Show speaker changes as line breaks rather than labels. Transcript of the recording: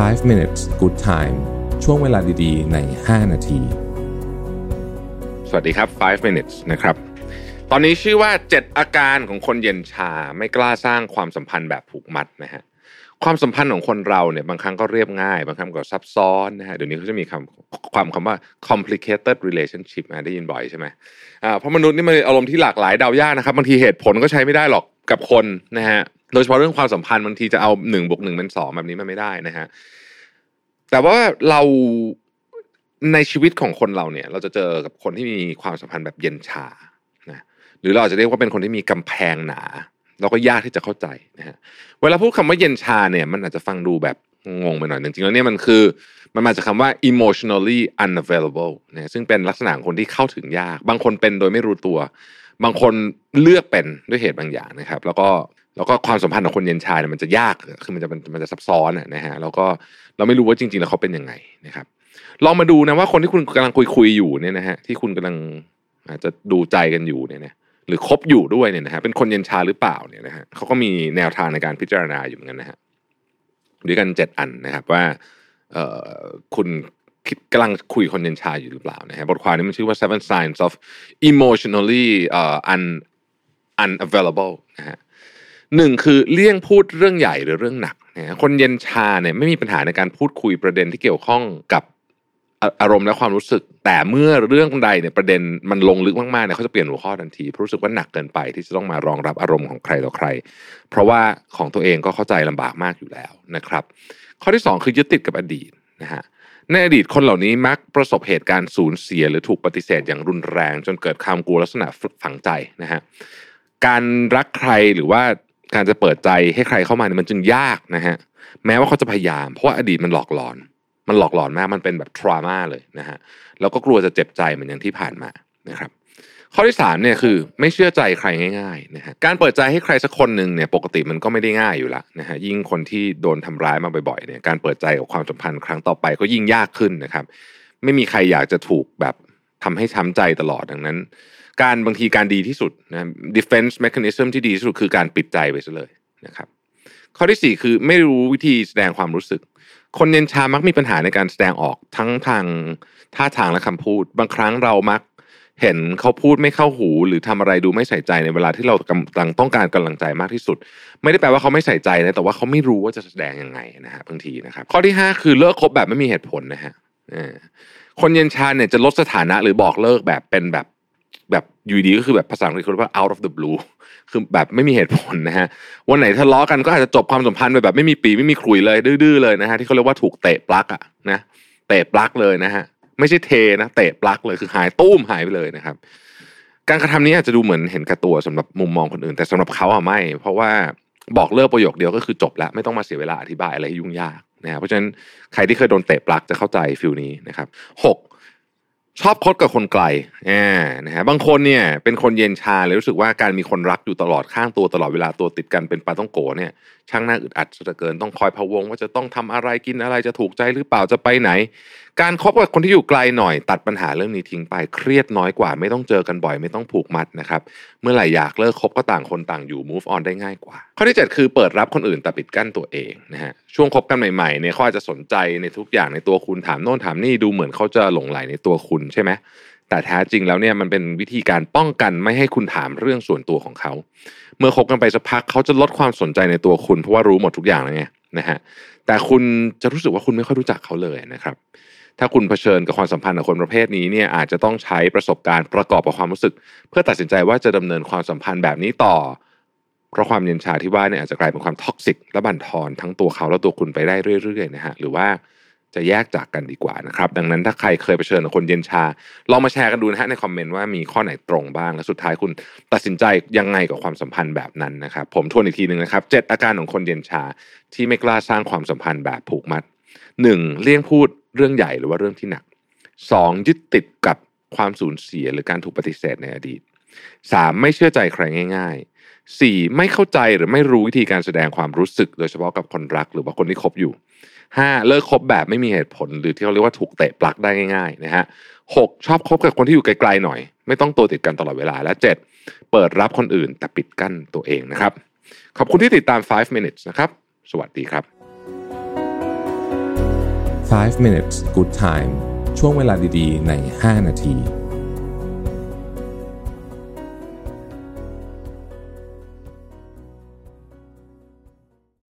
5 minutes good time ช่วงเวลาดีๆ ใน 5 นาที
สวัสดีครับ 5 minutes นะครับ ตอนนี้ชื่อว่า 7 อาการของคนเย็นชา ไม่กล้าสร้างความสัมพันธ์แบบผูกมัดนะฮะ ความสัมพันธ์ของคนเราเนี่ยบางครั้งก็เรียบง่าย บางครั้งก็ซับซ้อนนะฮะ เดี๋ยวนี้เขาจะมีคำความคำว่า complicated relationship นะได้ยินบ่อยใช่ไหมอ่าเพราะมนุษย์นี่มันอารมณ์ที่หลากหลายเดายากนะครับ บางทีเหตุผลก็ใช้ไม่ได้หรอก กับคนนะฮะโดยเฉพาะเรื่องความสัมพันธ์บางทีจะเอาหนึ่งบวกหนึ่งเป็นสองแบบนี้มันไม่ได้นะฮะแต่ว่าเราในชีวิตของคนเราเนี่ย เราจะเจอกับคนที่มีความสัมพันธ์แบบเย็นชานะหรือเราอาจจะเรียกว่าเป็นคนที่มีกำแพงหนาเราก็ยากที่จะเข้าใจนะฮะเวลาพูดคำว่าเย็นชาเนี่ย มันอาจจะฟังดูแบบงงไปหน่อยจริงๆแล้วเนี่ยมันคือมันมาจากคำว่า emotionally unavailable นะซึ่งเป็นลักษณะของคนที่เข้าถึงยาก บางคนเป็นโดยไม่รู้ตัว บางคนเลือกเป็นด้วยเหตุบางอย่างนะครับ แล้วก็แล้วก็ความสัมพันธ์ของคนเย็นชาเนี่ยมันจะยากคือมันจะมันมันจะซับซ้อนนะฮะแล้วก็เราไม่รู้ว่าจริง ๆ แล้วเขาเป็นยังไงนะครับ ลองมาดูนะว่าคนที่คุณกำลังคุยคุยอยู่เนี่ยนะฮะที่คุณกำลังอาจจะดูใจกันอยู่เนี่ยนะหรือคบอยู่ด้วยเนี่ยนะฮะเป็นคนเย็นชาหรือเปล่าเนี่ยนะฮะเขาก็มีแนวทางในการพิจารณาอยู่เหมือนกันนะฮะด้วยกันเจ็ดอันนะครับว่าเอ่อคุณ คิดกำลังคุยคนเย็นชาอยู่หรือเปล่านะฮะบทความนี้มันชื่อว่า seven signs of emotionally uh, un unavailable นะฮะหนึ่งคือเลี่ยงพูดเรื่องใหญ่หรือเรื่องหนักนะฮะคนเย็นชาเนี่ยไม่มีปัญหาในการพูดคุยประเด็นที่เกี่ยวข้องกับอารมณ์และความรู้สึก แต่เมื่อเรื่องใดเนี่ยประเด็นมันลงลึกมากๆเนี่ยเขาจะเปลี่ยนหัวข้อทันทีเพราะรู้สึกว่าหนักเกินไปที่จะต้องมารองรับอารมณ์ของใครต่อใคร เพราะว่าของตัวเองก็เข้าใจลำบากมากอยู่แล้วนะครับ ข้อที่สองคือยึดติดกับอดีตนะฮะ ในอดีตคนเหล่านี้มักประสบเหตุการณ์สูญเสีย หรือถูกปฏิเสธอย่างรุนแรง จนเกิดความกลัวลักษณะฝังใจนะฮะการรักใครหรือว่าการจะเปิดใจให้ใครเข้ามาเนี่ยมันจึงยากนะฮะแม้ว่าเขาจะพยายาม เพราะว่าอดีตมันหลอกหลอน มันหลอกหลอนมากมันเป็นแบบทรามาเลยนะฮะแล้วก็กลัวจะเจ็บใจเหมือนอย่างที่ผ่านมา นะครับข้อที่สามเนี่ยคือไม่เชื่อใจใครง่ายๆนะฮะการเปิดใจให้ใครสักคนหนึ่งเนี่ยปกติมันก็ไม่ได้ง่ายอยู่ละนะฮะยิ่งคนที่โดนทำร้ายมาบ่อยๆเนี่ยการเปิดใจกับความสัมพันธ์ครั้งต่อไปก็ยิ่งยากขึ้นนะครับ ไม่มีใครอยากจะถูกแบบทำให้ช้ำใจตลอดดังนั้น การบางทีการดีที่สุดนะ defense mechanism ที่ดีที่สุดคือการปิดใจไปซะเลยนะครับ ข้อที่สี่คือไม่รู้วิธีแสดงความรู้สึก คนเย็นชามักมีปัญหาในการแสดงออกทั้งทางท่าทางและคำพูด บางครั้งเรามัก เห็นเขาพูดไม่เข้าหู หรือทำอะไรดูไม่ใส่ใจในเวลาที่เรากำลังต้องการกำลังใจมากที่สุด ไม่ได้แปลว่าเขาไม่ใส่ใจนะแต่ว่าเขาไม่รู้ว่าจะแสดงยังไงนะฮะบางทีนะครับ ข้อที่ห้าคือเลิกคบแบบไม่มีเหตุผลนะฮะคนเย็นชาเนี่ยจะลดสถานะหรือบอกเลิกแบบเป็นแบบแบบอยู่ดีก็คือแบบภาษาอังกฤษเขาเรียกว่า out of the blue คือแบบไม่มีเหตุผลนะฮะวันไหนทะเลาะกันก็อาจจะจบความสัมพันธ์ไปแบบไม่มีปีไม่มีขลุยเลยดื้อๆเลยนะฮะที่เขาเรียกว่าถูกเตะปลั๊กอะนะเตะปลั๊กเลยนะฮะ ไม่ใช่เทนะเตะปลั๊กเลยคือหายตุ้มหายไปเลยนะครับ การกระทำนี้อาจจะดูเหมือนเห็นกระตัวสำหรับมุมมองคนอื่น แต่สำหรับเขาอะไม่ เพราะว่าบอกเลิกประโยคเดียวก็คือจบแล้วไม่ต้องมาเสียเวลาอธิบายอะไรยุ่งยากนะครับเพราะฉะนั้นใครที่เคยโดนเตะปลั๊กจะเข้าใจฟิลนี้นะครับหก ชอบคบกับคนไกลอ่านะฮะบางคนเนี่ยเป็นคนเย็นชาเลยรู้สึกว่าการมีคนรักอยู่ตลอดข้างตัวตลอดเวลาตัวติดกันเป็นปลาต้องโกเนี่ยช่างน่าอึดอัดซะเทือเกินต้องคอยพะวง ว่าจะต้องทำอะไรกินอะไรจะถูกใจหรือเปล่าจะไปไหน การคบกับคนที่อยู่ไกลหน่อย ตัดปัญหาเรื่องนี้ทิ้งไปเครียดน้อยกว่า ไม่ต้องเจอกันบ่อยไม่ต้องผูกมัดนะครับเมื่อไหร่อยากเลิกคบก็ต่างคนต่างอยู่ move on ได้ง่ายกว่า ข้อที่ 7 คือเปิดรับคนอื่นแต่ปิดกั้นตัวเองนะฮะ ช่วงคบกันใหม่ๆเนี่ยเขาอาจจะสนใจในทุกอย่างในตัวคุณถามโน่นถามนี่ดูเหมือนเขาจะหลงไหลในตัวคุณใช่ไหมแต่แท้จริงแล้วเนี่ยมันเป็นวิธีการป้องกันไม่ให้คุณถามเรื่องส่วนตัวของเขา เมื่อคบกันไปสักพักเขาจะลดความสนใจในตัวคุณ เพราะว่ารู้หมดทุกอย่างแล้วไงนะฮะแต่คุณจะรู้สึกว่าคุณไม่ค่อยรู้จักเขาเลยนะครับ ถ้าคุณเผชิญกับความสัมพันธ์กับคนประเภทนี้เนี่ยอาจจะต้องใช้ประสบการณ์ประกอบกับความรู้สึก เพื่อตัดสินใจว่าจะดำเนินความสัมพันธ์แบบนี้ต่อ เพราะความเย็นชาที่ว่าเนี่ยอาจจะกลายเป็นความ toxic และบั่นทอนทั้งตัวเขาและตัวคุณไปได้เรื่อยๆนะฮะหรือว่าจะแยกจากกันดีกว่านะครับ ดังนั้นถ้าใครเคยเผชิญกับคนเย็นชา ลองมาแชร์กันดูนะฮะใน comment ว่ามีข้อไหนตรงบ้าง และสุดท้ายคุณตัดสินใจยังไงกับความสัมพันธ์แบบนั้นนะครับ ผมทวนอีกทีหนึ่งนะครับเจ็ดอาการของคนเย็นชาที่ไม่กล้าสร้างความสัมพันธ์แบบผูกมัดหนึ่งเลี่ยงพูดเรื่องใหญ่หรือว่าเรื่องที่หนักสองยึดติดกับความสูญเสียหรือการถูกปฏิเสธในอดีตสามไม่เชื่อใจใครง่าย ๆสี่ไม่เข้าใจหรือไม่รู้วิธีการแสดงความรู้สึก โดยเฉพาะกับคนรักหรือว่าคนที่คบอยู่ห้าเลิกคบแบบไม่มีเหตุผล หรือที่เขาเรียกว่าถูกเตะปลักได้ง่ายๆนะฮะหกชอบคบกับคนที่อยู่ไกลๆหน่อย ไม่ต้องตัวติดกันตลอดเวลาและเจ็ดเปิดรับคนอื่นแต่ปิดกั้นตัวเองนะครับ ขอบคุณที่ติดตาม 5 minutes นะครับ สวัสดีครับ
5 minutes good time ช่วงเวลาดีๆ ใน 5 นาที